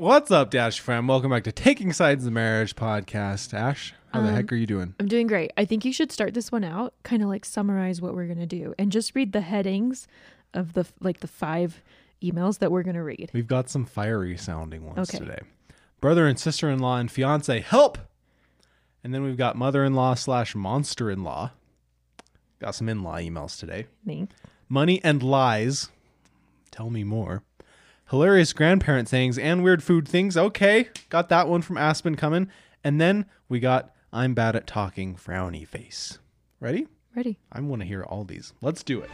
What's up, Dash fam? Welcome back to Taking Sides in the Marriage podcast. Ash, how the Um, heck are you doing? I'm doing great. I think you should start this one out, kind of like summarize what we're going to do and just read the headings of the like the five emails that we're going to read. We've got some fiery sounding ones Okay. today. Brother and sister in law and fiance, help! And then we've got mother in law slash monster in law. Got some in law emails today. Thanks. Money and lies. Tell me more. Hilarious grandparent sayings and weird food things. Okay, got that one from Aspen coming. And then we got I'm bad at talking, frowny face. Ready? Ready. I want to hear all these. Let's do it.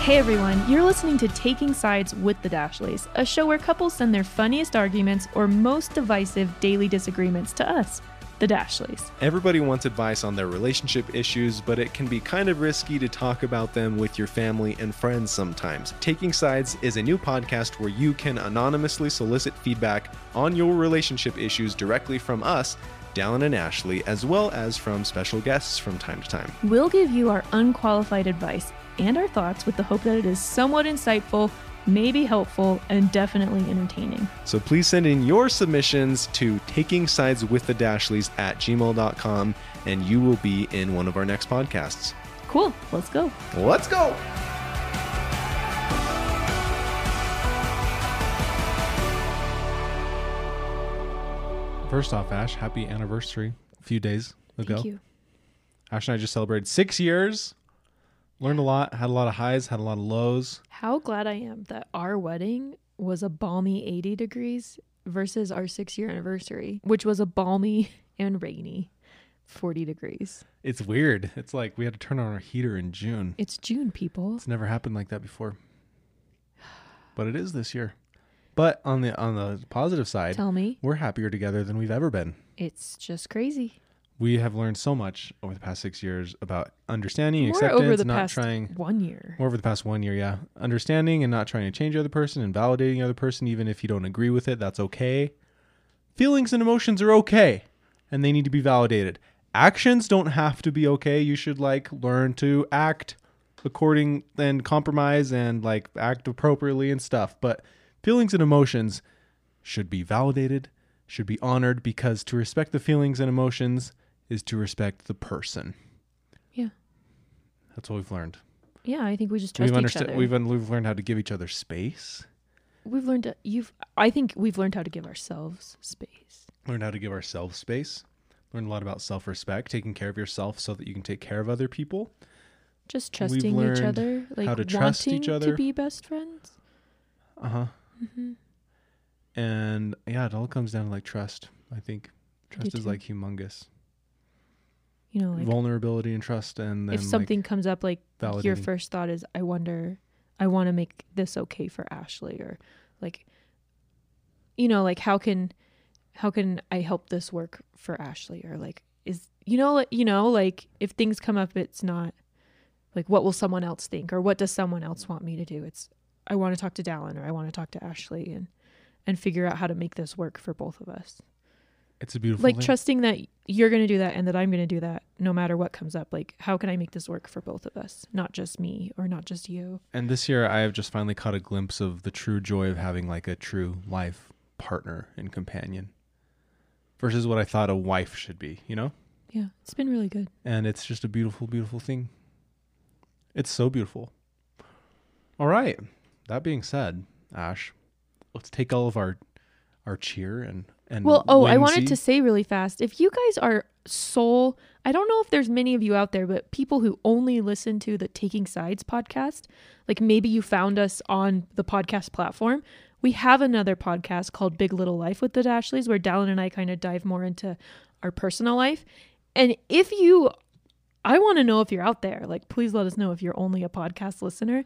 Hey everyone, you're listening to Taking Sides with the Dashleys, a show where couples send their funniest arguments or most divisive daily disagreements to us, the Dashleys. Everybody wants advice on their relationship issues, but it can be kind of risky to talk about them with your family and friends sometimes. Taking Sides is a new podcast where you can anonymously solicit feedback on your relationship issues directly from us, Dallin and Ashley, as well as from special guests from time to time. We'll give you our unqualified advice and our thoughts with the hope that it is somewhat insightful, maybe helpful, and definitely entertaining. So please send in your submissions to taking sides with the Dashleys at gmail.com and you will be in one of our next podcasts. Cool, let's go. Let's go! First off, Ash, happy anniversary. A few days ago. Thank you. Ash and I just celebrated six years. Learned a lot, had a lot of highs, had a lot of lows. How glad I am that our wedding was a balmy 80 degrees versus our six year anniversary, which was a balmy and rainy 40 degrees. It's weird. It's like we had to turn on our heater in June. It's June, people. It's never happened like that before. But it is this year. But on the on the positive side, Tell me, we're happier together than we've ever been. it's just crazy. We have learned so much over the past six years about understanding, More acceptance, over the not past trying one year. more over the past one year, yeah. Understanding and not trying to change the other person and validating the other person, even if you don't agree with it, that's okay. Feelings and emotions are okay, and they need to be validated. Actions don't have to be okay. You should like learn to act according and compromise and like act appropriately and stuff. But feelings and emotions should be validated, should be honored because to respect the feelings and emotions is to respect the person. Yeah. That's what we've learned Yeah, I think we just trust we've each understood. other. We've un- we've learned how to give each other space. We've learned to, you've I think we've learned how to give ourselves space. Learned how to give ourselves space. Learned a lot about self-respect, taking care of yourself so that you can take care of other people. Just trusting each other, like how to trust wanting each other. to be best friends. Uh huh. Mm-hmm. And yeah, it all comes down to like trust. I think trust is like humongous. You know, like Vulnerability and trust, and then if something comes up like like, your first thought is i wonder i want to make this okay for ashley or like you know like how can how can i help this work for ashley? Or like is you know like you know like if things come up it's not like what will someone else think? Or what does someone else want me to do? It's i want to talk to dallin or i want to talk to ashley and and figure out how to make this work for both of us it's a beautiful like thing. trusting that you're going to do that and that I'm going to do that no matter what comes up. Like, how can I make this work for both of us, not just me or not just you? And this year, I have just finally caught a glimpse of the true joy of having like a true life partner and companion, versus what I thought a wife should be. You know. Yeah, it's been really good. and it's just a beautiful, beautiful thing. It's so beautiful. All right. That being said, Ash, let's take all of our our cheer and and Well, oh, I wanted to say really fast if you guys are sole, I don't know if there's many of you out there, but people who only listen to the Taking Sides podcast, like maybe you found us on the podcast platform. We have another podcast called Big Little Life with the Dashleys where Dallin and I kind of dive more into our personal life. And if you, I want to know if you're out there, like, please let us know if you're only a podcast listener.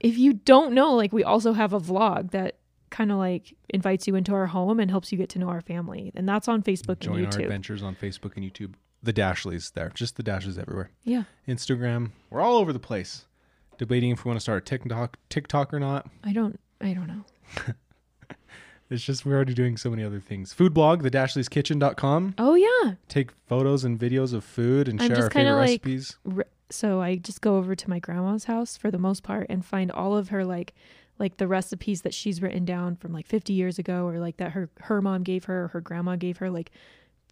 If you don't know, like, we also have a vlog that kind of like invites you into our home and helps you get to know our family. And that's on Facebook join and our YouTube. adventures on Facebook and YouTube. The Dashleys there, just the Dashes everywhere. Yeah. Instagram, we're all over the place, debating if we want to start a TikTok TikTok or not. I don't I don't know. It's just we're already doing so many other things. Food blog, the thedashleys.kitchen.com. Oh yeah. Take photos and videos of food and I'm share just our favorite like- recipes. Re- so I just go over to my grandma's house for the most part and find all of her like like the recipes that she's written down from like 50 years ago or like that her her mom gave her or her grandma gave her like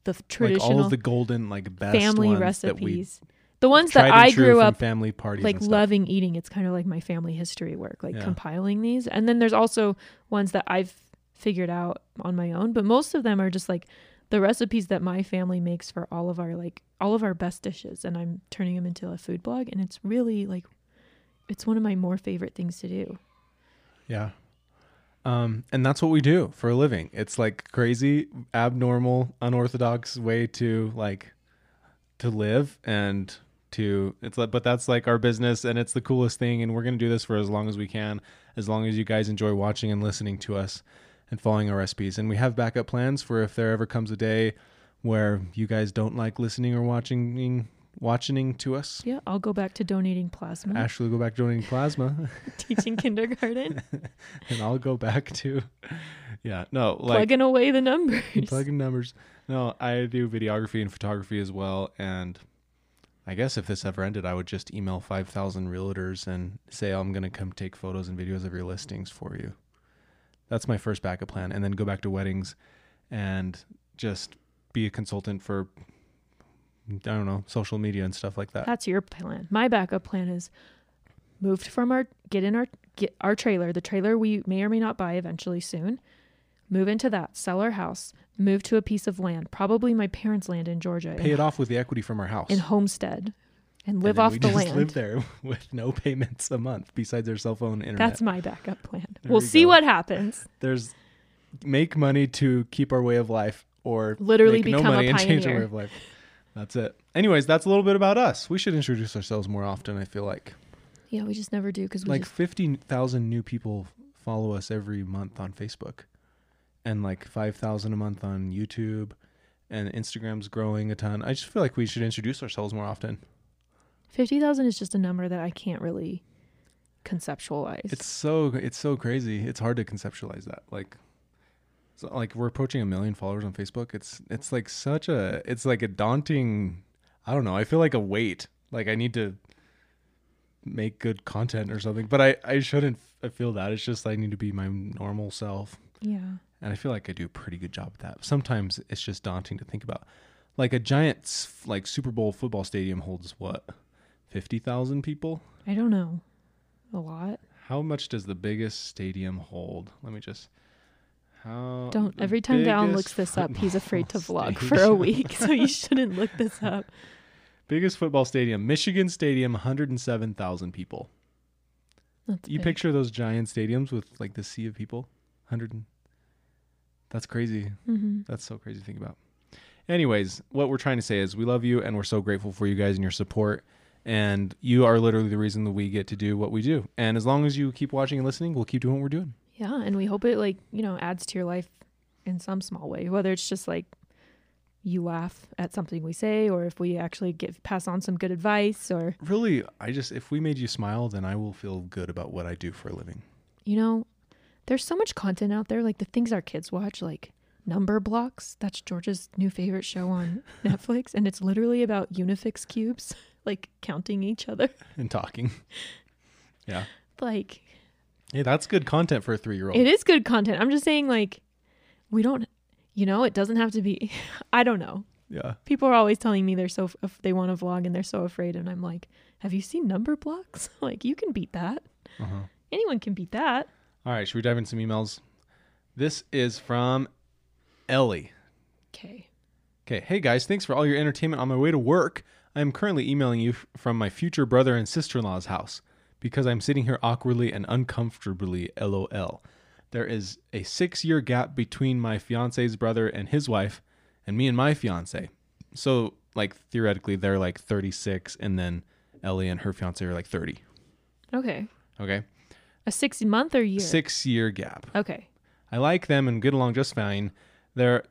the like traditional all of the golden like best family ones that we recipes. The ones that I grew up family parties like loving eating. It's kind of like my family history work, like Yeah. compiling these. And then there's also ones that I've figured out on my own, but most of them are just like the recipes that my family makes for all of our like all of our best dishes and I'm turning them into a food blog and it's really like it's one of my more favorite things to do. Yeah. Um, and that's what we do for a living. It's like crazy, abnormal, unorthodox way to like to live and to it's like but that's like our business and it's the coolest thing and we're going to do this for as long as we can as long as you guys enjoy watching and listening to us and following our recipes and we have backup plans for if there ever comes a day where you guys don't like listening or watching watching to us. Yeah, I'll go back to donating plasma, Ashley will go back to donating plasma. Teaching kindergarten, and I'll go back to yeah no like plugging away the numbers. plugging numbers. No i do videography and photography as well and i guess if this ever ended i would just email 5000 realtors and say i'm going to come take photos and videos of your listings for you. That's my first backup plan and then go back to weddings and just be a consultant for i don't know social media and stuff like that That's your plan. My backup plan is moved from our get in our get our trailer, the trailer we may or may not buy eventually soon. Move into that, sell our house, move to a piece of land, probably my parents' land in Georgia, pay in, it off with the equity from our house in homestead, and And live then off we the just land. live there with no payments a month besides our cell phone internet That's my backup plan. There we'll see go. what happens. there's make money to keep our way of life or Literally make no become a money and change our pioneer. Way of life. That's it. Anyways, that's a little bit about us. We should introduce ourselves more often. I feel like Yeah, we just never do because we like just fifty thousand new people follow us every month on Facebook, and like five thousand a month on YouTube, and Instagram's growing a ton. I just feel like we should introduce ourselves more often. fifty thousand is just a number that I can't really conceptualize. It's so it's so crazy. It's hard to conceptualize that. Like so like we're approaching a million followers on Facebook. It's it's like such a it's like a daunting I don't know. I feel like a weight. Like I need to make good content or something. But I I shouldn't f- feel that. It's just I need to be my normal self. yeah. And I feel like I do a pretty good job at that. Sometimes it's just daunting to think about. Like a giant like Super Bowl football stadium holds what? 50,000 people? I don't know. A lot. How much does the biggest stadium hold? Let me just. How Don't every time Dallin looks this up, he's afraid to vlog for a week, so you shouldn't look this up. biggest football stadium, Michigan Stadium, 107,000 people. That's You big. picture those giant stadiums with like the sea of people, 100. and- That's crazy. Mhm. That's so crazy to think about. Anyways, what we're trying to say is we love you and we're so grateful for you guys and your support. And you are literally the reason that we get to do what we do. And as long as you keep watching and listening, we'll keep doing what we're doing. Yeah, and we hope it like you know adds to your life in some small way, whether it's just like you laugh at something we say, or if we actually give pass on some good advice, or Really, I just, if we made you smile, then I will feel good about what I do for a living. you know, there's so much content out there, like the things our kids watch, like Number Blocks. That's George's new favorite show on Netflix, and it's literally about Unifix cubes, like counting each other. and talking. Yeah. Like Hey, that's good content for a three year old. It is good content. I'm just saying, like, we don't, you know, it doesn't have to be. I don't know. Yeah. People are always telling me they're so if they want to vlog and they're so afraid, and I'm like, have you seen number blocks? like, you can beat that. Uh-huh. Anyone can beat that. All right. Should we dive into some emails? This is from Ellie. Okay. Okay. Hey, guys. Thanks for all your entertainment on my way to work. I am currently emailing you f- from my future brother and sister in law's house because I'm sitting here awkwardly and uncomfortably. LOL. There is a six year gap between my fiance's brother and his wife and me and my fiance. So, like, theoretically, they're like 36, and then Ellie and her fiance are like 30. Okay. Okay. A six month or year? Six year gap. Okay. I like them and get along just fine. There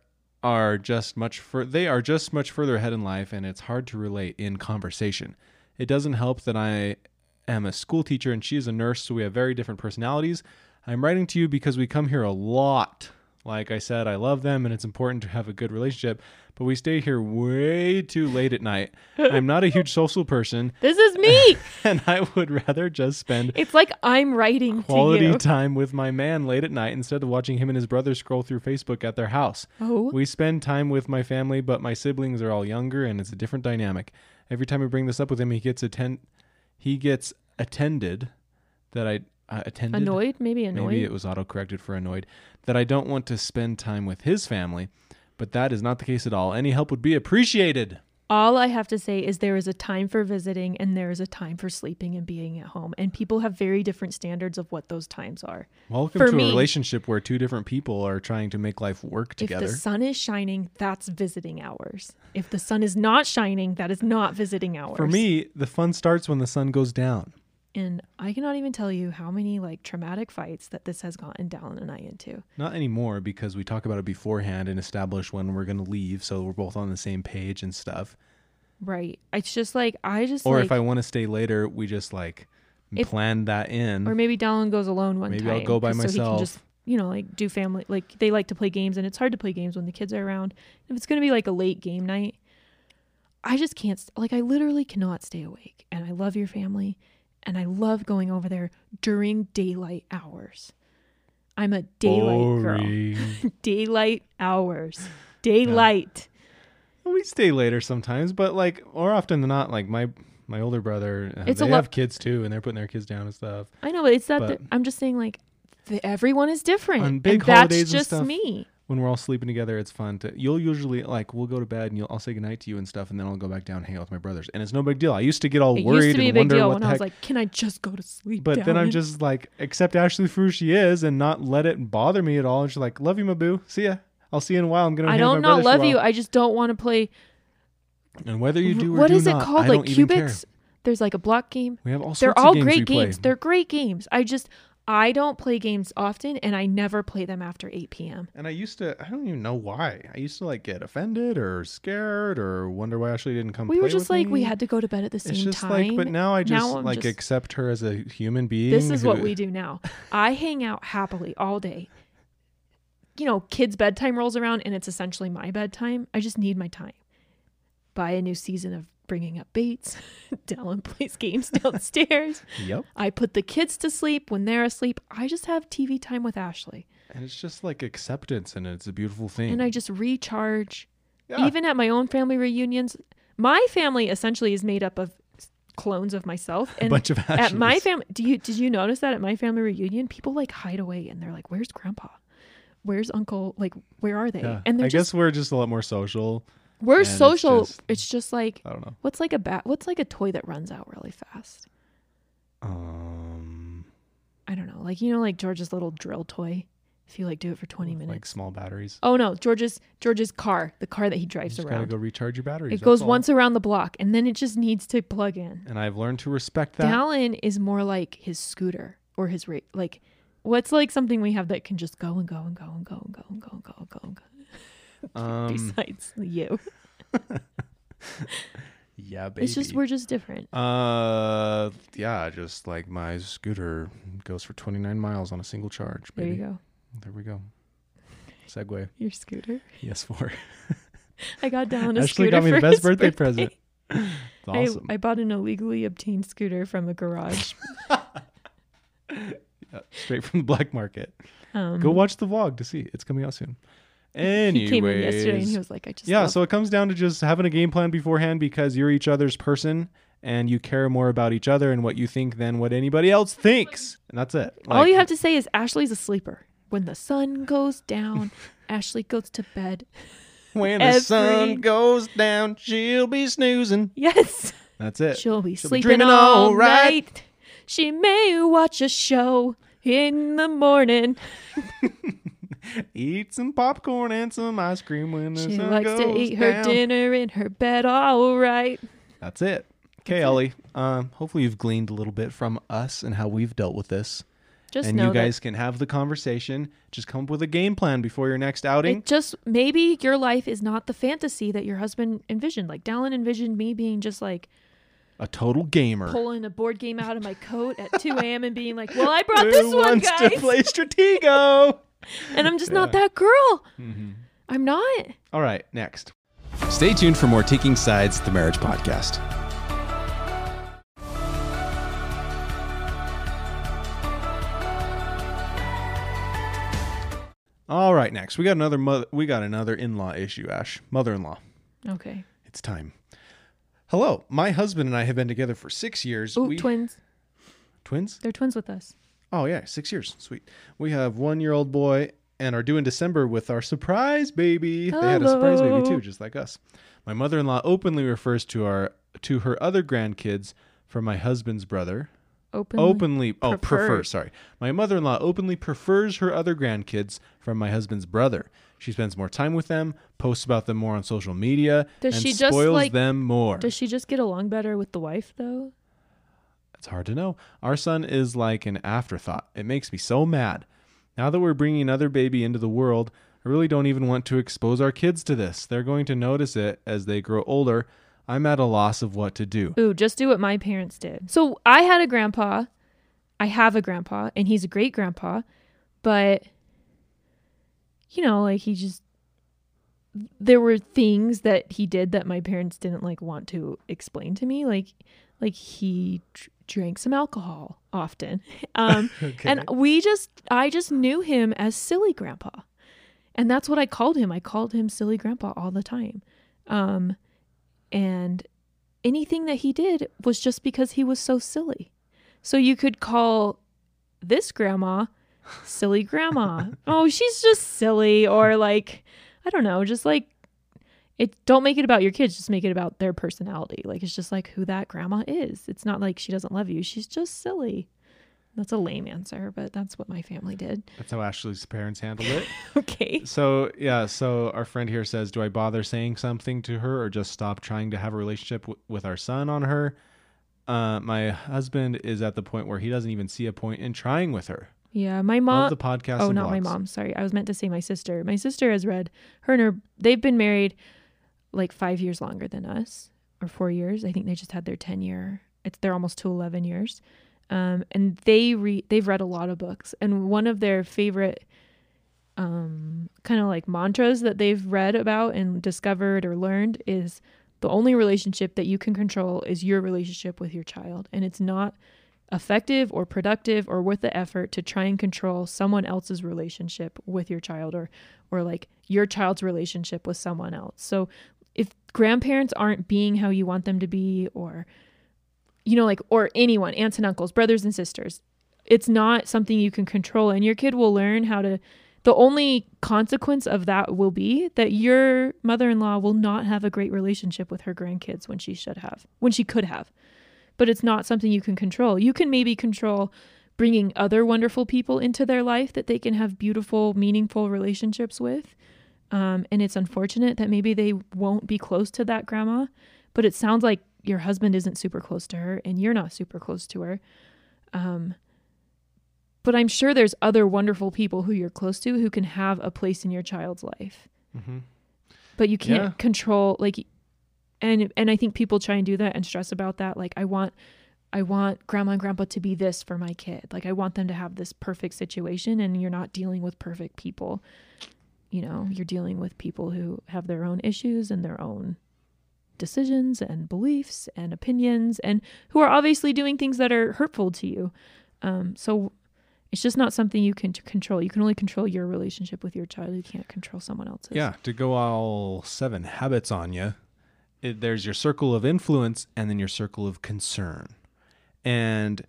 are just much fur- they are just much further ahead in life and it's hard to relate in conversation. It doesn't help that I am a school teacher and she is a nurse, so we have very different personalities. I'm writing to you because we come here a lot. Like I said, I love them and it's important to have a good relationship, but we stay here way too late at night. I'm not a huge social person, This is me. and I would rather just spend it's like I'm writing quality to you. time with my man late at night instead of watching him and his brother scroll through Facebook at their house. oh, We spend time with my family, but my siblings are all younger and it's a different dynamic. Every time I bring this up with him, he gets attend he gets attended that I uh, attended annoyed? Maybe annoyed. Maybe it was auto corrected for annoyed that I don't want to spend time with his family, but that is not the case at all. Any help would be appreciated. All I have to say is there is a time for visiting and there is a time for sleeping and being at home. And people have very different standards of what those times are. Welcome For to me- a relationship where two different people are trying to make life work together. If the sun is shining, that's visiting hours. If the sun is not shining, that is not visiting hours. For me, the fun starts when the sun goes down. And I cannot even tell you how many like traumatic fights that this has gotten Dallin and I into. Not anymore because we talk about it beforehand and establish when we're going to leave so we're both on the same page and stuff. Right. It's just like I just Or like, if I want to stay later, we just like If- plan that in. or maybe Dallin goes alone one Maybe time. I'll go by 'cause So he can myself. just you know like do family like they like to play games and it's hard to play games when the kids are around. If it's gonna be like a late game night, I just can't like I literally cannot stay awake. And I love your family, and I love going over there during daylight hours. I'm a daylight girl. Daylight hours. Daylight. we stay later sometimes, but like more often than not, like my my older brother, uh, It's a they lo- have kids too, and they're putting their kids down and stuff. I know, but it's that But- the- I'm just saying like the, everyone is different. On big and that's holidays and just stuff, me. When we're all sleeping together, it's fun to. You'll usually like we'll go to bed and you'll I'll say goodnight to you and stuff, and then I'll go back down and hang out with my brothers, and it's no big deal. I used to get all It worried used to be a and big wonder deal what when the I heck. was like, "Can I just go to sleep?" but then I'm just like accept Ashley for who she is and not let it bother me at all. And she's like, "Love you, my boo. See ya. I'll see you in a while. I'm gonna." I hang with don't my not brothers for a love you. while." I just don't want to play. And whether you do or what do is it not, called? I Like don't even care. cubics. There's like a block game. We have all sorts They're of all games we great play. games. They're great games. I just I don't play games often, and I never play them after 8 p.m. And I used to, I don't even know why. I used to like get offended or scared or wonder why Ashley didn't come We were just like we had to go to bed at the same It's just time. like, but now I just I'm like just- accept her as a human being. This is what we do now. I hang out happily all day. You know, kids' bedtime rolls around and it's essentially my bedtime. I just need my time. Buy a new season of Bringing Up Bates. Dallin plays games downstairs. Yep. I put the kids to sleep when they're asleep. I just have TV time with Ashley. And it's just like acceptance, and it's a beautiful thing. And I just recharge. Yeah. Even at my own family reunions, my family essentially is made up of clones of myself. a And bunch of at my family do you did you notice that at my family reunion people like hide away and they're like where's grandpa where's uncle like where are they Yeah. and they're I just guess we're just a lot more social. We're and social. It's just, it's just, like I don't know. What's like a bat? What's like a toy that runs out really fast? Um, I don't know. Like you know, like George's little drill toy. If you like do it for twenty minutes, like small batteries. Oh no, George's George's car, the car that he drives you just around. Gotta go recharge your batteries. It goes all. once around the block, and then it just needs to plug in. And I've learned to respect that. Dallin is more like his scooter or his ra- like. What's like something we have that can just go and go and go and go and go and go and go and go. And go. Um, besides you. yeah, baby. It's just we're just different. Uh, yeah, just like my scooter goes for 29 miles on a single charge. There you go. There we go. Segway. Your scooter. Yes, for. I got down a Ashley scooter got me the for best his birthday, present. It's I, awesome. I bought an illegally obtained scooter from a garage. Yeah, straight from the black market. Um, Go watch the vlog to see. It's coming out soon. Anyways. he came in yesterday and he was like, "I just yeah, so it comes down to just having a game plan beforehand because you're each other's person and you care more about each other and what you think than what anybody else thinks. And that's it. all you have to say is Ashley's a sleeper. When the sun goes down, Ashley goes to bed. When the every- sun goes down, she'll be snoozing. Yes. That's it. She'll be She'll be sleeping dreaming all all right. night. She may watch a show in the morning. Eat some popcorn and some ice cream when the She sun likes goes to eat her dinner in her bed all right. That's it. Okay, Ellie. Um, hopefully you've gleaned a little bit from us and how we've dealt with this. Just and you guys can have the conversation. Just come up with a game plan before your next outing. it just maybe your life is not the fantasy that your husband envisioned. Like Dallin envisioned me being just like a total gamer. pulling a board game out of my coat at 2 a.m. and being like, "Well, I brought Who this one, wants guys." to play Stratego? And I'm just not that girl. Mhm. I'm not. All right, next. Stay tuned for more Taking Sides, the Marriage Podcast. All right, next. We got another mother we got another in-law issue, Ash. Mother-in-law. Okay. It's time. Hello. My husband and I have been together for 6 years. Ooh, we twins. twins? They're twins with us. Oh yeah, 6 years. Sweet. We have 1-year-old boy and are due in December with our surprise baby. They had a surprise baby too, just like us. My mother-in-law openly refers to our to her other grandkids from my husband's brother. Openly. openly oh prefer. prefer sorry my mother-in-law openly prefers her other grandkids from my husband's brother she spends more time with them posts about them more on social media Does and she just, spoils like- them more Does she just get along better with the wife though? It's hard to know. Our son is like an afterthought. It makes me so mad. Now that we're bringing another baby into the world i really don't even want to expose our kids to this. They're going to notice it as they grow older. I'm at a loss of what to do. Ooh, just do what my parents did. So I had a grandpa. I have a grandpa, and he's a great grandpa, but you know, like he just there were things that he did that my parents didn't like want to explain to me, like like he drank some alcohol often. Um and we just I just knew him as silly grandpa. And that's what I called him. I called him silly grandpa all the time. Um and anything that he did was just because he was so silly. So you could call this grandma silly grandma. oh, she's just silly or like I don't know, just like it don't make it about your kids, just make it about their personality. Like it's just like who that grandma is. It's not like she doesn't love you. She's just silly. That's a lame answer, but that's what my family did. that's how ashley's parents handled it Okay. So yeah, so our friend here says, "Do I bother saying something to her, or just stop trying to have a relationship w- with our son on her?" Uh, my husband is at the point where he doesn't even see a point in trying with her. Yeah, my Love mom the podcast. Oh, not my mom. Sorry. I was meant to say my sister. My sister has read her and her they've been married like 5 years longer than us or 4 years. I think they just had their 10 year. It's they're almost to 11 years. Um and they re- they've read a lot of books and one of their favorite um kind of like mantras that they've read about and discovered or learned is the only relationship that you can control is your relationship with your child and it's not effective or productive or worth the effort to try and control someone else's relationship with your child or or like your child's relationship with someone else. So grandparents aren't being how you want them to be or you know like or anyone, aunts and uncles, brothers and sisters, it's not something you can control and your kid will learn how to the only consequence of that will be that your mother-in-law will not have a great relationship with her grandkids when she should have when she could have but it's not something you can control. You can maybe control bringing other wonderful people into their life that they can have beautiful, meaningful relationships with. Um, and it's unfortunate that maybe they won't be close to that grandma, but it sounds like your husband isn't super close to her and you're not super close to her. Um, but I'm sure there's other wonderful people who you're close to who can have a place in your child's life Mhm. but you can't Yeah. control like and and I think people try and do that and stress about that like I want I want grandma and grandpa to be this for my kid like I want them to have this perfect situation and you're not dealing with perfect people you know you're dealing with people who have their own issues and their own decisions and beliefs and opinions and who are obviously doing things that are hurtful to you. Um so it's just not something you can control. You can only control your relationship with your child. You can't control someone else's. Yeah, to go all seven habits on you, it, there's your circle of influence and then your circle of concern. And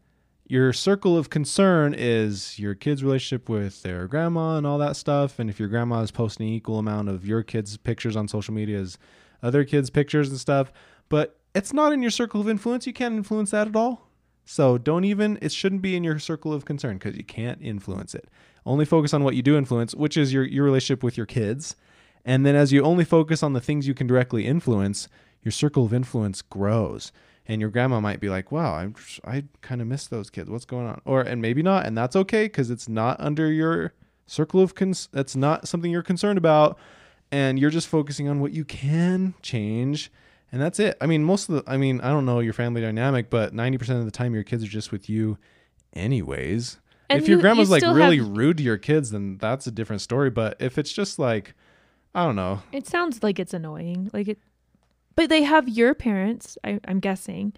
your circle of concern is your kids' relationship with their grandma and all that stuff. And if your grandma is posting equal amount of your kids' pictures on social media as other kids' pictures and stuff, but it's not in your circle of influence. You can't influence that at all. So don't even, it shouldn't be in your circle of concern because you can't influence it. Only focus on what you do influence, which is your, your relationship with your kids. And then as you only focus on the things you can directly influence, your circle of influence grows. And your grandma might be like, wow, I'm, I kind of miss those kids. What's going on? Or, and maybe not. And that's okay because it's not under your circle of, cons- that's not something you're concerned about. And you're just focusing on what you can change and that's it. I mean, most of the, I mean, I don't know your family dynamic, but 90% of the time your kids are just with you anyways. And if your grandma's you like really have- rude to your kids, then that's a different story. But if it's just like, I don't know, It sounds like it's annoying. Like it but they have your parents, I, I'm guessing.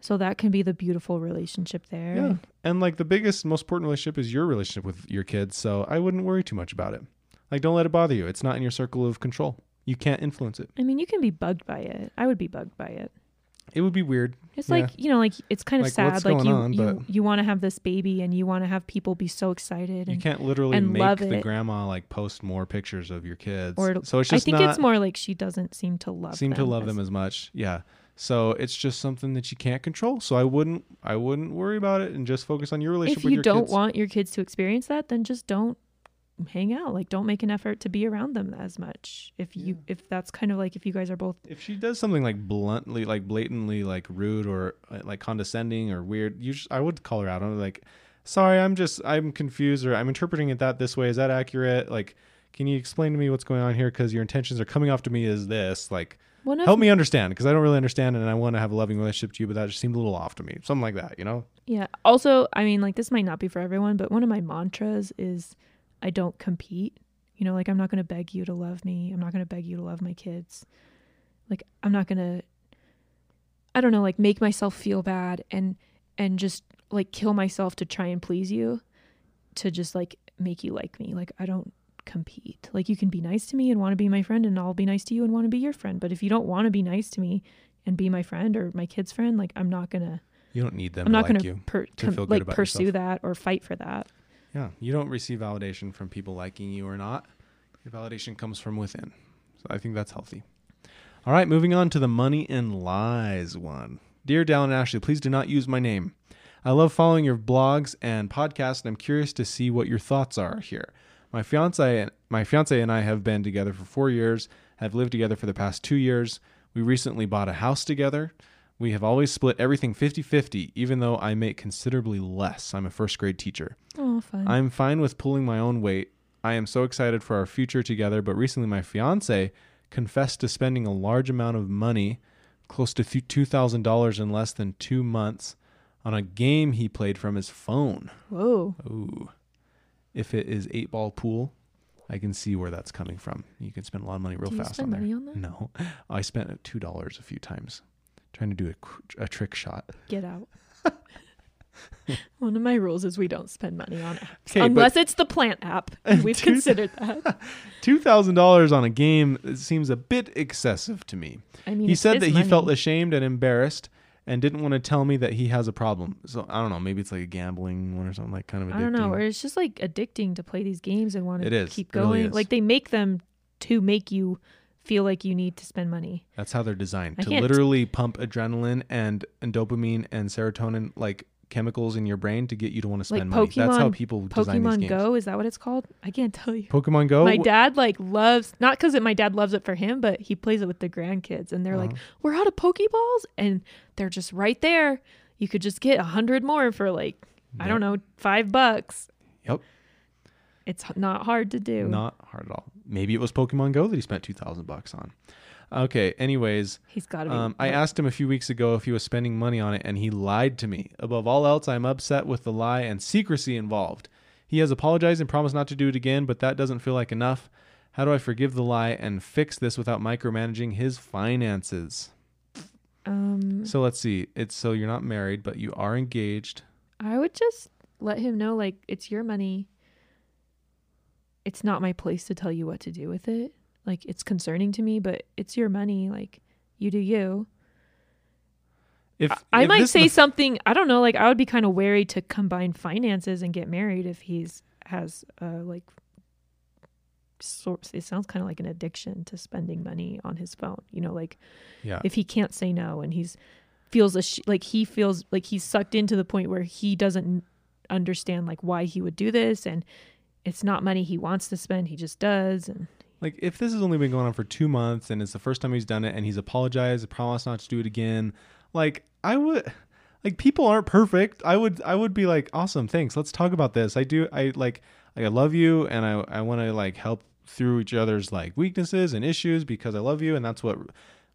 So that can be the beautiful relationship there. yeah. And like the biggest, most important relationship is your relationship with your kids. So I wouldn't worry too much about it. Like, don't let it bother you. It's not in your circle of control. You can't influence it. I mean, you can be bugged by it. I would be bugged by it. It would be weird. It's Yeah. like you know, like it's kind of Like, sad. Like you, on, you, you want to have this baby, and you want to have people be so excited. You And can't literally and make the it. grandma like post more pictures of your kids. Or- so it's just. I think it's more like she doesn't seem to love. seem to them love as- them as much. Yeah. So it's just something that you can't control. So I wouldn't I wouldn't worry about it and just focus on your relationship If with you don't kids. want your kids to experience that, then just don't hang out. Like, don't make an effort to be around them as much. If you, if that's kind of like if you guys are both if she does something like bluntly, like blatantly, like rude or uh, like condescending or weird, you just, I would call her out. I'm like, sorry, I'm just I'm confused or I'm interpreting it that this way. Is that accurate? Like, can you explain to me what's going on here? Because your intentions are coming off to me as this. Like, one help me understand because I don't really understand and I want to have a loving relationship to you, but that just seemed a little off to me. Something like that, you know? Yeah. Also, I mean, like this might not be for everyone, but one of my mantras is I don't compete. You know, like I'm not going to beg you to love me. I'm not going to beg you to love my kids. Like I'm not going to I don't know, like make myself feel bad and and just like kill myself to try and please you to just like make you like me. Like I don't compete. Like you can be nice to me and want to be my friend and I'll be nice to you and want to be your friend. But if you don't want to be nice to me and be my friend or my kid's friend, like I'm not going to You don't need them I'm not like going per- to com- feel good like pursue yourself. that or fight for that. Yeah, you don't receive validation from people liking you or not. Your validation comes from within. So I think that's healthy. All right, moving on to the money and lies one. Dear Dallin and Ashley, please do not use my name. I love following your blogs and podcasts, and I'm curious to see what your thoughts are here. My fiance, my fiance and I have been together for four years, have lived together for the past two years. We recently bought a house together. We have always split everything 50 50, even though I make considerably less. I'm a first grade teacher. Fun. I'm fine with pulling my own weight. I am so excited for our future together, but recently my fiance confessed to spending a large amount of money, close to $2,000 in less than two months, on a game he played from his phone. Whoa. Ooh. If it is eight ball pool, I can see where that's coming from. You can spend a lot of money real Do you fast spend on money there. on that? No, I spent two dollars a few times trying to do a, a trick shot. Get out. One of my rules is we don't spend money on apps Okay, unless it's the plant app. and We've Dude. considered that. Two thousand dollars on a game seems a bit excessive to me. I mean, he said that he felt ashamed and embarrassed and didn't want to tell me that he has a problem. So I don't know, maybe it's like a gambling one or something like kind of addicting. I don't know, or it's just like addicting to play these games and want to is. keep It really going. is. Like they make them to make you feel like you need to spend money. That's how they're designed I to literally pump adrenaline and, and dopamine and serotonin like chemicals in your brain to get you to want to spend Like money. That's how Pokemon- people design these Pokemon games. Go, is that what it's called? I can't tell you. Pokemon Go. my dad like loves not because my dad loves it for him, but he plays it with the grandkids, and they're like, Uh-huh. "We're out of Pokeballs," and they're just right there. You could just get a hundred more for like I don't know five bucks. Yep. It's not hard to do. Not hard at all. Maybe it was Pokemon Go that he spent two thousand bucks on. Okay. Anyways, He's got to be. Um, I asked him a few weeks ago if he was spending money on it, and he lied to me. Above all else, I'm upset with the lie and secrecy involved. He has apologized and promised not to do it again, but that doesn't feel like enough. How do I forgive the lie and fix this without micromanaging his finances? Um, So let's see. It's so you're not married, but you are engaged. I would just let him know like it's your money. It's not my place to tell you what to do with it. Like it's concerning to me, but it's your money. Like you do you. If I if might say the- something. I don't know. Like I would be kind of wary to combine finances and get married if he's has uh like sort. It sounds kind of like an addiction to spending money on his phone. You know, like yeah, if he can't say no and he's feels a sh- like he feels like he's sucked into the point where he doesn't understand like why he would do this and it's not money he wants to spend. He just does and like if this has only been going on for two months and it's the first time he's done it and he's apologized, promised not to do it again, like I would like people aren't perfect. I would I would be like, awesome, thanks. Let's talk about this. I do I like like I love you and I I want to like help through each other's like weaknesses and issues because I love you and that's what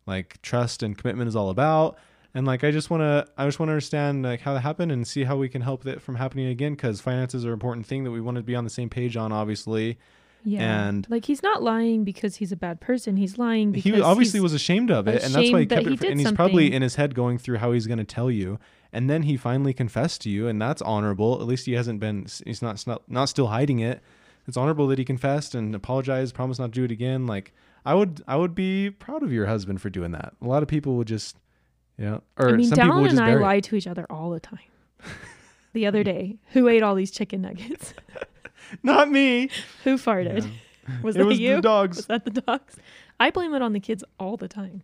like trust and commitment is all about. And like I just want to I just want to understand like how that happened and see how we can help it from happening again cuz finances are an important thing that we want to be on the same page on obviously. Yeah. And- like he's not lying because he's a bad person. He's lying because He obviously was ashamed of it and that's why he ashamed kept he it for, and he's probably in his head going through how he's going to tell you and then he finally confessed to you and that's honorable. At least he hasn't been he's not not, not still hiding it. It's honorable that he confessed and apologized, promised not to do it again. Like I would I would be proud of your husband for doing that. A lot of people would just you know or I mean, some people Dallin would just and I bury it. to each other all the time. the other day, who ate all these chicken nuggets? Not me. who farted? Was it that was you? the dogs. Was that the dogs? I blame it on the kids all the time.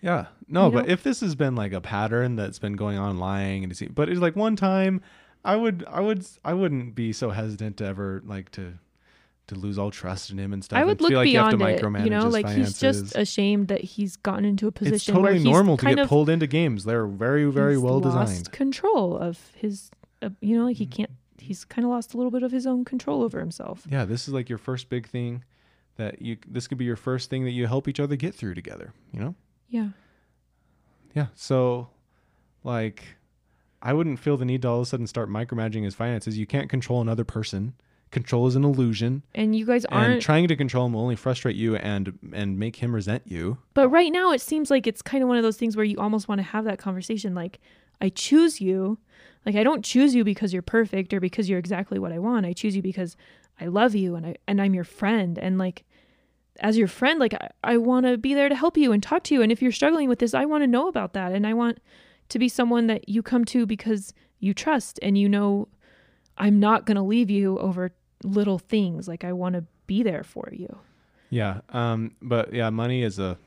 Yeah. No, You but know? if this has been like a pattern that's been going on lying and but it's like one time I would I would I wouldn't be so hesitant to ever like to to lose all trust in him and stuff. I would look feel like beyond you have it. to micromanage You know, like he's just ashamed that he's gotten into a position it's totally where he's normal to get pulled into games. They're very very well lost designed. control of his. Uh, you know, like he can't. He's kind of lost a little bit of his own control over himself. Yeah, this is like your first big thing that you this could be your first thing that you help each other get through together, you know? Yeah. Yeah. So, like, I wouldn't feel the need to all of a sudden start micromanaging his finances. You can't control another person. Control is an illusion, And you guys aren't. And trying to control him will only frustrate you and and make him resent you. but right now, it seems like it's kind of one of those things where you almost want to have that conversation. Like, I choose you. Like, I don't choose you because you're perfect or because you're exactly what I want. I choose you because I love you and I and I'm your friend. And like, as your friend, like I, I want to be there to help you and talk to you. And if you're struggling with this, I want to know about that. And I want to be someone that you come to because you trust and you know I'm not going to leave you over little things. Like I want to be there for you. Yeah. Um. But yeah, money is a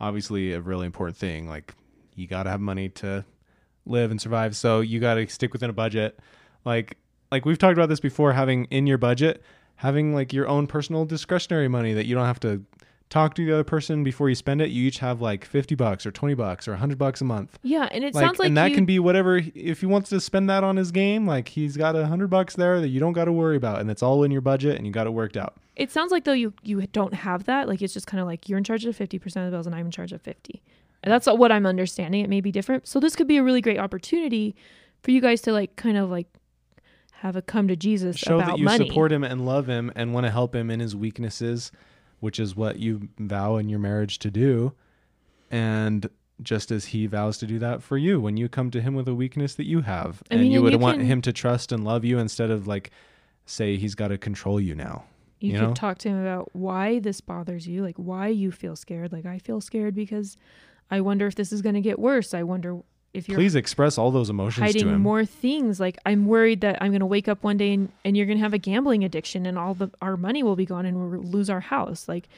obviously a really important thing. Like, you got to have money to live and survive. So you got to stick within a budget. Like like we've talked about this before. Having in your budget, having like your own personal discretionary money that you don't have to talk to the other person before you spend it. You each have like fifty bucks or twenty bucks or hundred bucks a month. Yeah, and it like, sounds like and that you, can be whatever if he wants to spend that on his game like he's got a hundred bucks there that you don't got to worry about and it's all in your budget and you got it worked out it sounds like though you you don't have that. Like it's just kind of like you're in charge of 50% of the bills and I'm in charge of 50. That's what I'm understanding. It may be different. So this could be a really great opportunity for you guys to like kind of like have a come to Jesus show about that you money. support him and love him and want to help him in his weaknesses which is what you vow in your marriage to do and just as he vows to do that for you when you come to him with a weakness that you have I and mean, you and would you want can- him to trust and love you instead of like say he's got to control you now you, you could know? talk to him about why this bothers you, like why you feel scared. Like I feel scared because I wonder if this is going to get worse. I wonder if you're please express all those emotions to hiding him more things. Like I'm worried that I'm going to wake up one day and, and you're going to have a gambling addiction and all the our money will be gone and we'll lose our house. Like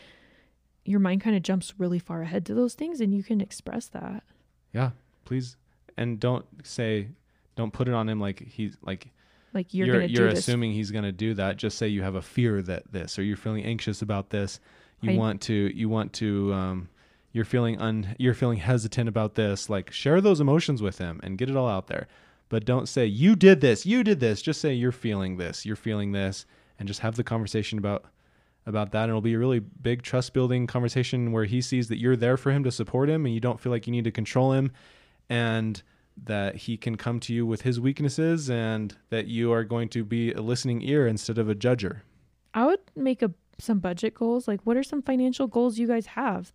your mind kind of jumps really far ahead to those things and you can express that. yeah please and don't say don't put it on him like he's like Like you're, you're going to you're do this. assuming he's going to do that just say you have a fear that this or you're feeling anxious about this you I- want to you want to um you're feeling un you're feeling hesitant about this like share those emotions with him and get it all out there but don't say you did this you did this just say you're feeling this you're feeling this and just have the conversation about about that and it'll be a really big trust building conversation where he sees that you're there for him to support him and you don't feel like you need to control him and that he can come to you with his weaknesses and that you are going to be a listening ear instead of a judger. I would make a some budget goals. Like what are some financial goals you guys have?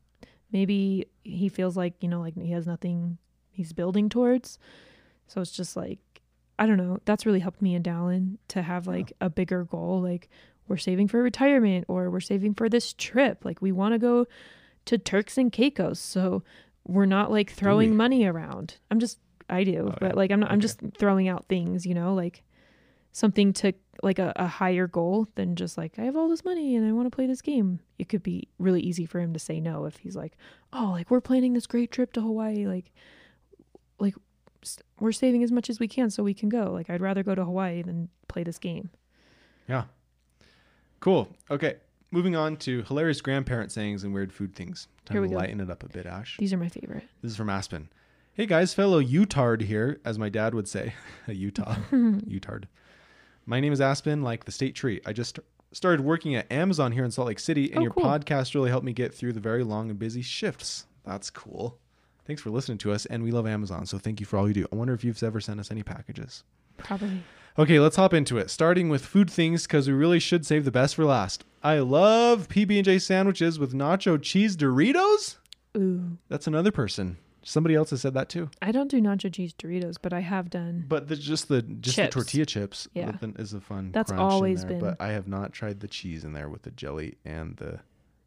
Maybe he feels like, you know, like he has nothing he's building towards. So it's just like I don't know. That's really helped me and Dallin to have like a bigger goal. Like we're saving for retirement or we're saving for this trip. Like we want to go to Turks and Caicos. So we're not like throwing money around. I'm just I do, Oh, but yeah. like I'm not I'm just throwing out things, you know, like something to like a, a higher goal than just like I have all this money and I want to play this game. It could be really easy for him to say no if he's like, "Oh, like we're planning this great trip to Hawaii, like like we're saving as much as we can so we can go. Like I'd rather go to Hawaii than play this game." Yeah. Cool. Okay. Moving on to hilarious grandparent sayings and weird food things. Time Here we to go. lighten it up a bit, Ash. These are my favorite. This is from Aspen. Hey guys, fellow Utard here, as my dad would say. a Utah. Utard. My name is Aspen, like the state tree. I just started working at Amazon here in Salt Lake City, and Oh, your cool. podcast really helped me get through the very long and busy shifts. That's cool. Thanks for listening to us, and we love Amazon, so thank you for all you do. I wonder if you've ever sent us any packages. Probably. Okay, let's hop into it. Starting with food things because we really should save the best for last. I love PB and J sandwiches with nacho cheese Doritos. Ooh. That's another person. Somebody else has said that too. I don't do nacho cheese Doritos, but I have done. But the, just the just Chips. the tortilla chips Yeah. is a fun. That's always there, been- But I have not tried the cheese in there with the jelly and the.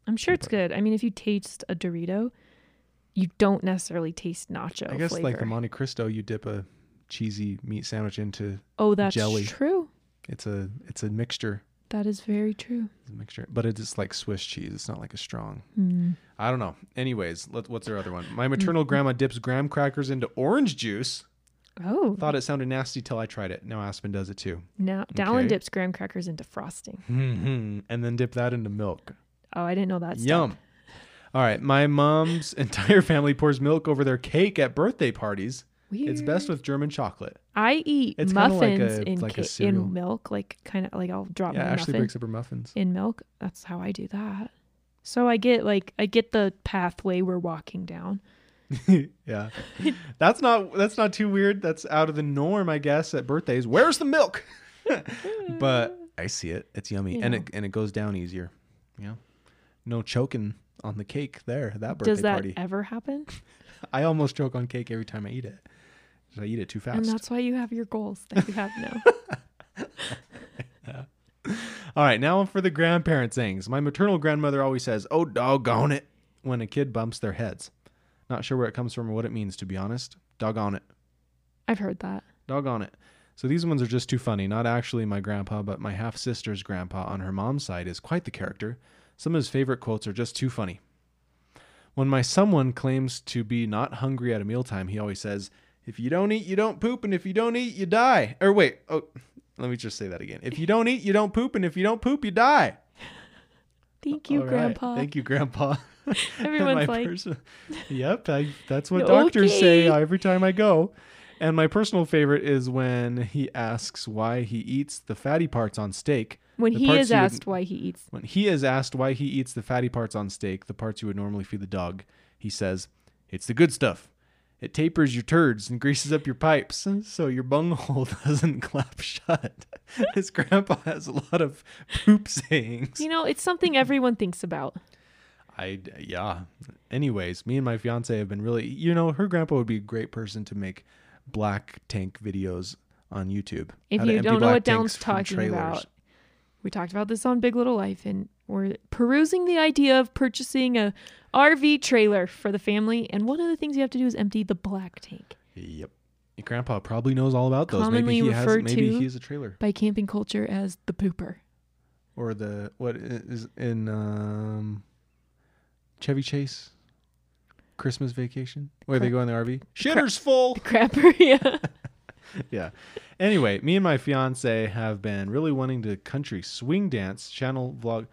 I'm sure it's good. I mean, if you taste a Dorito, you don't necessarily taste nacho I guess flavor. like the Monte Cristo, you dip a cheesy meat sandwich into. oh, that's jelly. true. It's a it's a mixture. That is very true. It's a mixture, but it's like Swiss cheese. It's not like a strong. Hmm. I don't know. Anyways, let, what's their other one? My maternal grandma dips graham crackers into orange juice. Oh, Thought it sounded nasty till I tried it. Now Aspen does it too. now Dallin Okay. dips graham crackers into frosting. and then dip that into milk. Oh, I didn't know that. Yum. All right, my mom's entire family pours milk over their cake at birthday parties. Weird. It's best with German chocolate. I eat It's kinda like muffins a- in like ca- in milk, like kind of like I'll drop Yeah, my Ashley breaks up her muffins. in milk. That's how I do that. So I get like I get the pathway we're walking down. yeah, that's not that's not too weird. That's out of the norm, I guess. At birthdays, where's the milk? but I see it. It's yummy, and it and it goes down easier. Yeah, no choking on the cake there. That birthday Does that party. ever happen? I almost choke on cake every time I eat it. 'Cause I eat it too fast. And that's why you have your goals that you have now. All right, now for the grandparent things. My maternal grandmother always says, "Oh doggone it," when a kid bumps their heads. Not sure where it comes from or what it means, to be honest. Doggone it. I've heard that. Doggone it. So these ones are just too funny. Not actually my grandpa, but my half sister's grandpa on her mom's side is quite the character. Some of his favorite quotes are just too funny. When my someone claims to be not hungry at a mealtime, he always says, If you don't eat, you don't poop, and if you don't eat, you die. Or wait, oh, let me just say that again. If you don't eat, you don't poop, and if you don't poop, you die. Thank you, All right. Grandpa. Thank you, Grandpa. Everyone's like, perso- yep, I, that's what doctors say every time I go. And my personal favorite is when he asks why he eats the fatty parts on steak. when he is would- asked why he eats, When he is asked why he eats the fatty parts on steak, the parts you would normally feed the dog, he says, "It's the good stuff. It tapers your turds and greases up your pipes, so your bunghole doesn't clap shut." His grandpa has a lot of poop sayings. you know, it's something everyone thinks about. I yeah. Anyways, me and my fiance have been really, you know, her grandpa would be a great person to make black tank videos on YouTube. If you don't know what Dallin's talking trailers. about, we talked about this on Big Little Life, and we're perusing the idea of purchasing a RV trailer for the family. And one of the things you have to do is empty the black tank. Yep. Your grandpa probably knows all about those. Commonly maybe he has referred maybe has a trailer. By camping culture as the pooper. Or the what is in um Chevy Chase Christmas vacation? Where they go in the RV? Shitter's full. Crapper, yeah. yeah. Anyway, me and my fiance have been really wanting to country swing dance channel vlog,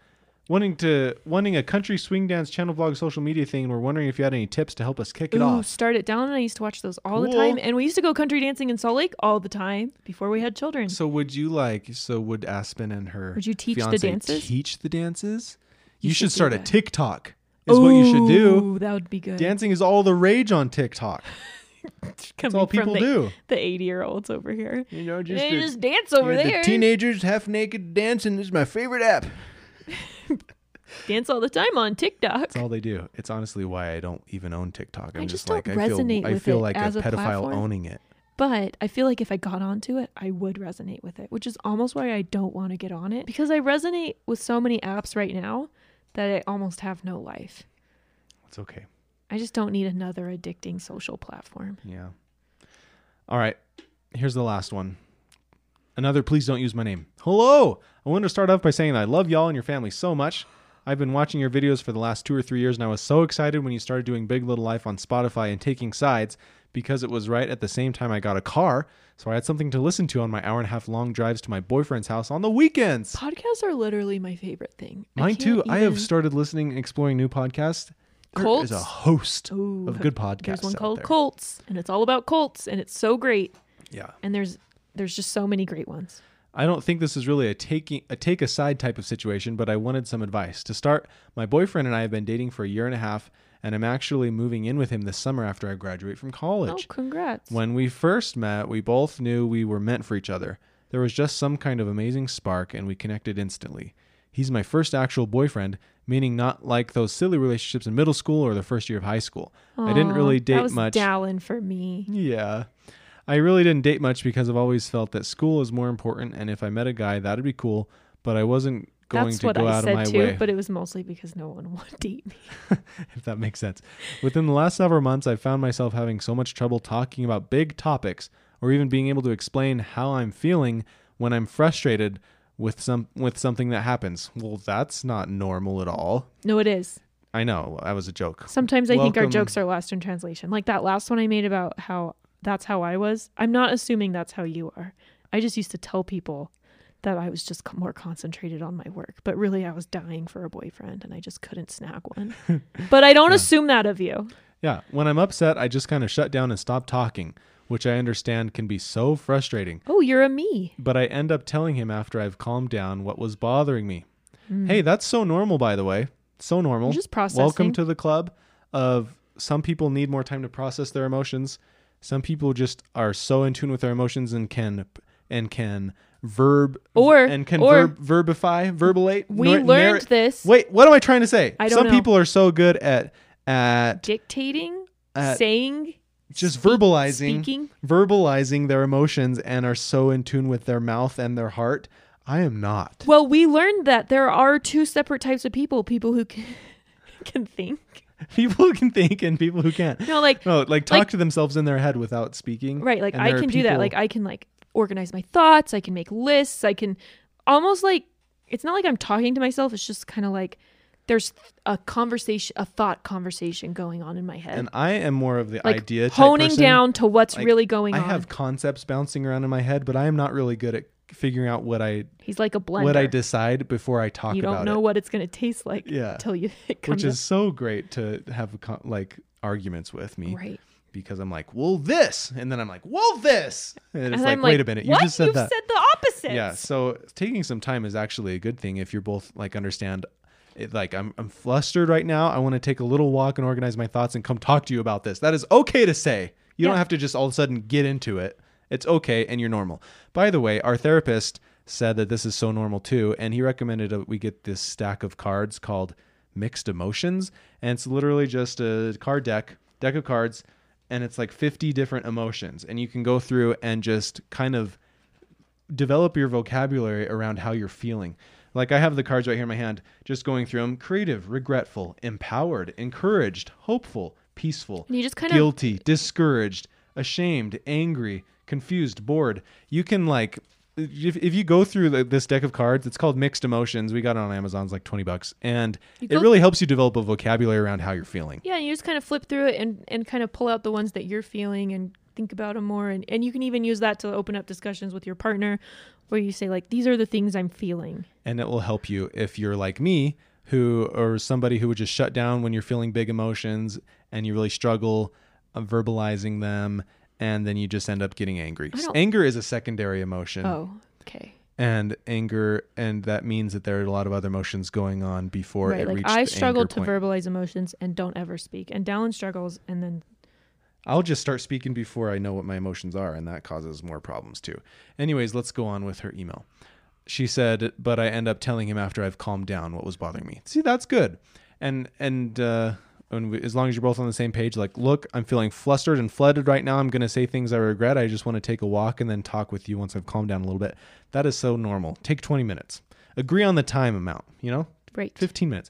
wanting to wanting a country swing dance channel vlog social media thing. And we're wondering if you had any tips to help us kick it Ooh, off. start it down. And I used to watch those all the time. And we used to go country dancing in Salt Lake all the time before we had children. So would you like? So would Aspen and her Would you teach the dances? Teach the dances. You, You should, should start a. TikTok. Is what you should do. That would be good. Dancing is all the rage on TikTok. That's all people the, do. The 80 year olds over here. You know, They just dance over there. teenagers half naked dancing is my favorite app. dance all the time on TikTok. That's all they do. It's honestly why I don't even own TikTok. I'm I just, just like don't I feel resonate I with feel it like a pedophile platform. owning it. But I feel like if I got onto it, I would resonate with it, which is almost why I don't want to get on it because I resonate with so many apps right now that I almost have no life. It's okay. I just don't need another addicting social platform. Yeah. All right. Here's the last one. Another please don't use my name. Hello. I wanted to start off by saying that I love y'all and your family so much. I've been watching your videos for the last two or three years, and I was so excited when you started doing Big Little Life on Spotify and taking sides because it was right at the same time I got a car. So I had something to listen to on my hour and a half long drives to my boyfriend's house on the weekends. Podcasts are literally my favorite thing. I Mine too. can't I have started listening and exploring new podcasts. There is a host Ooh, of good podcasts. There's one called there. Cults, and it's all about cults, and it's so great. Yeah. And there's there's just so many great ones. I don't think this is really a taking a take a side type of situation, but I wanted some advice. To start, my boyfriend and I have been dating for a year and a half, and I'm actually moving in with him this summer after I graduate from college. Oh, congrats. When we first met, we both knew we were meant for each other. There was just some kind of amazing spark, and we connected instantly. He's my first actual boyfriend, meaning not like those silly relationships in middle school or the first year of high school. I didn't really date that was much. Dallin for me. Yeah. I really didn't date much because I've always felt that school is more important, and if I met a guy, that'd be cool, but I wasn't going That's to what go I out said of my too, way. but it was mostly because no one would date me. if that makes sense. Within the last several months, I've found myself having so much trouble talking about big topics or even being able to explain how I'm feeling when I'm frustrated with some with something that happens. Well, that's not normal at all. No, it is. I know, that was a joke. Sometimes I think our jokes are lost in translation. Like that last one I made about how that's how I was. I'm not assuming that's how you are. I just used to tell people that I was just more concentrated on my work, but really I was dying for a boyfriend and I just couldn't snag one. but I don't assume that of you. Yeah, when I'm upset, I just kind of shut down and stop talking, which I understand can be so frustrating. Oh, you're a me. But I end up telling him after I've calmed down what was bothering me. Mm. Hey, that's so normal, by the way. So normal. Just processing. Welcome to the club of some people need more time to process their emotions. Some people just are so in tune with their emotions and can and can verb Or- and can or- verb, verbify, verbalate. We nar- learned narrate- this Wait, what am I trying to say? I don't some know. people are so good at at dictating, at saying, just verbalizing speaking. verbalizing their emotions and are so in tune with their mouth and their heart. I am not. Well, we learned that there are two separate types of people: people who can, can think. People who can think and people who can't. No, like No, like talk Like- to themselves in their head without speaking. right, like And I can do that. Like I can like organize my thoughts. I can make lists. I can almost like it's not like I'm talking to myself. It's just kind of like there's a conversation, a thought conversation going on in my head. and I am more of the like idea honing down to what's Like, really going I on. I have concepts bouncing around in my head, but I am not really good at figuring out what I He's like a blender. what I decide before I talk you don't know it. what it's going to taste like Yeah. until you Which is so great to have co- like arguments with me right. because I'm like, well, this, and then I'm like, well, this, and it's and like, wait a minute, you what? just said You've that. said the opposite. Yeah, so taking some time is actually a good thing if you're both like understand it, like I'm I'm flustered right now. I want to take a little walk and organize my thoughts and come talk to you about this. That is okay to say. You don't have to just all of a sudden get into it. It's okay and you're normal. By the way, our therapist said that this is so normal too and he recommended that we get this stack of cards called mixed emotions and it's literally just a card deck, deck of cards and it's like 50 different emotions and you can go through and just kind of develop your vocabulary around how you're feeling. Like I have the cards right here in my hand, just going through them creative, regretful, empowered, encouraged, hopeful, peaceful, And you just kind of guilty, discouraged, ashamed, angry, confused, bored. You can like if, if you go through the, this deck of cards, it's called Mixed Emotions. We got it on Amazon, it's like 20 bucks. And it really helps you develop a vocabulary around how you're feeling. Yeah, you just kind of flip through it and, and kind of pull out the ones that you're feeling and think about them more. And, and you can even use that to open up discussions with your partner where you say, like, these are the things I'm feeling. and it will help you if you're like me who or somebody who would just shut down when you're feeling big emotions and you really struggle uh, verbalizing them and then you just end up getting angry anger is a secondary emotion Oh, okay. and anger and that means that there are a lot of other emotions going on before right. it Like, reached I struggle to point. verbalize emotions and don't ever speak. And Dallin struggles and then I'll just start speaking before I know what my emotions are, and that causes more problems too. Anyways, let's go on with her email. She said, "But I end up telling him after I've calmed down what was bothering me." See, that's good, and and uh, and as long as you're both on the same page, like, look, I'm feeling flustered and flooded right now. I'm gonna say things I regret. I just want to take a walk and then talk with you once I've calmed down a little bit. That is so normal. Take 20 minutes. Agree on the time amount. You know, right. 15 minutes.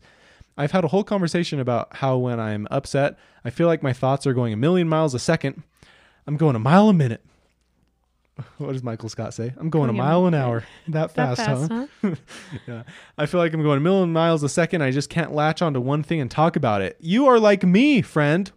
I've had a whole conversation about how when I'm upset, I feel like my thoughts are going a million miles a second. I'm going a mile a minute. What does Michael Scott say? I'm going a Going a mile an hour. That That fast, fast, huh? huh? yeah. I feel like I'm going a million miles a second. I just can't latch onto one thing and talk about it. You are like me, friend.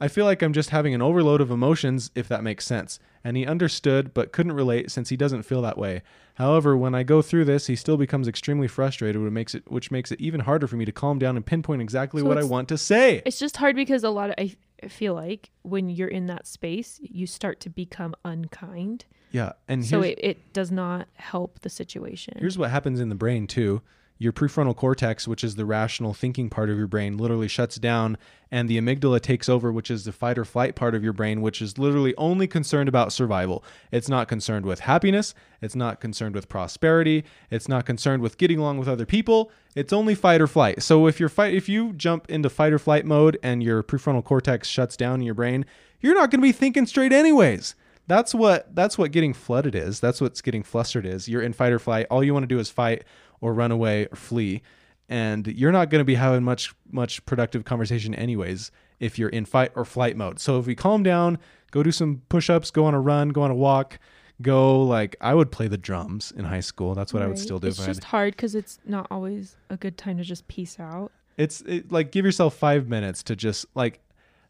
I feel like I'm just having an overload of emotions, if that makes sense. And he understood, but couldn't relate since he doesn't feel that way. However, when I go through this, he still becomes extremely frustrated, which makes it which makes it even harder for me to calm down and pinpoint exactly So what I want to say. It's just hard because a lot of I feel like when you're in that space, you start to become unkind Yeah, and so it, it does not help the situation. here's what happens in the brain too. Your prefrontal cortex, which is the rational thinking part of your brain, literally shuts down, and the amygdala takes over, which is the fight or flight part of your brain, which is literally only concerned about survival. It's not concerned with happiness. It's not concerned with prosperity. It's not concerned with getting along with other people. It's only fight or flight. So if you're fight, if you jump into fight or flight mode and your prefrontal cortex shuts down in your brain, you're not going to be thinking straight anyways. That's what that's what getting flooded is. That's what's getting flustered is. You're in fight or flight. All you want to do is fight or run away or flee. And you're not going to be having much much productive conversation anyways if you're in fight or flight mode. So if we calm down, go do some push-ups, go on a run, go on a walk, go like I would play the drums in high school. That's what I would still do It's if I had just hard because it's not always a good time to just peace out. it's it, like give yourself five minutes to just like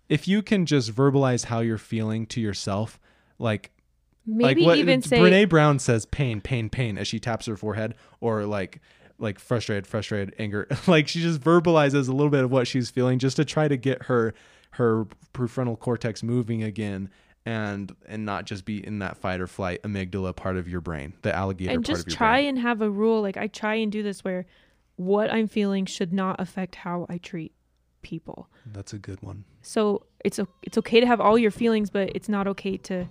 if you can just verbalize how you're feeling to yourself like Maybe like what even say Brene Brown says pain pain pain as she taps her forehead or like like frustrated frustrated anger like she just verbalizes a little bit of what she's feeling just to try to get her her prefrontal cortex moving again and and not just be in that fight or flight amygdala part of your brain the alligator and part just of your try brain and have a rule. Like I try and do this where what I'm feeling should not affect how I treat people. that's a good one So it's o- it's okay to have all your feelings, but it's not okay to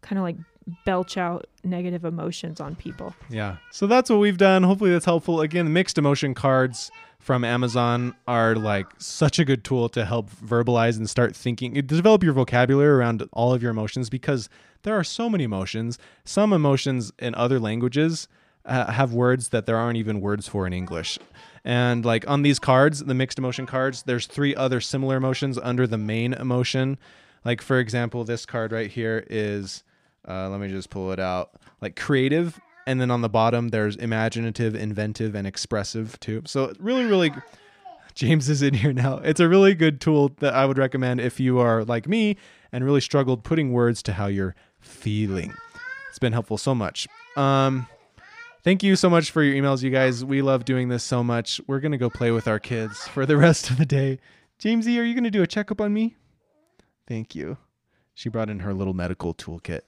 kind of like belch out negative emotions on people. Yeah. So that's what we've done. Hopefully that's helpful. Again, mixed emotion cards from Amazon are like such a good tool to help verbalize and start thinking, develop your vocabulary around all of your emotions because there are so many emotions. Some emotions in other languages uh, have words that there aren't even words for in English. And like on these cards, the mixed emotion cards, there's three other similar emotions under the main emotion. Like for example, this card right here is uh, let me just pull it out. Like creative, and then on the bottom there's imaginative, inventive, and expressive too. So really, really, James is in here now. It's a really good tool that I would recommend if you are like me and really struggled putting words to how you're feeling. It's been helpful so much. Um, thank you so much for your emails, you guys. We love doing this so much. We're gonna go play with our kids for the rest of the day. Jamesy, are you gonna do a checkup on me? Thank you. She brought in her little medical toolkit.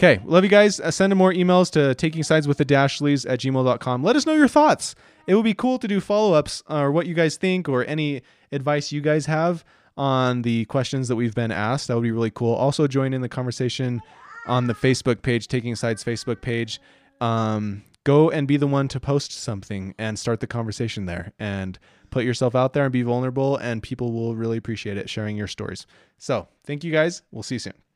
Okay, love you guys. Uh, send more emails to taking sides with the dashleys at gmail.com. Let us know your thoughts. It would be cool to do follow ups or what you guys think or any advice you guys have on the questions that we've been asked. That would be really cool. Also, join in the conversation on the Facebook page, Taking Sides Facebook page. Um, go and be the one to post something and start the conversation there and put yourself out there and be vulnerable, and people will really appreciate it sharing your stories. So, thank you guys. We'll see you soon.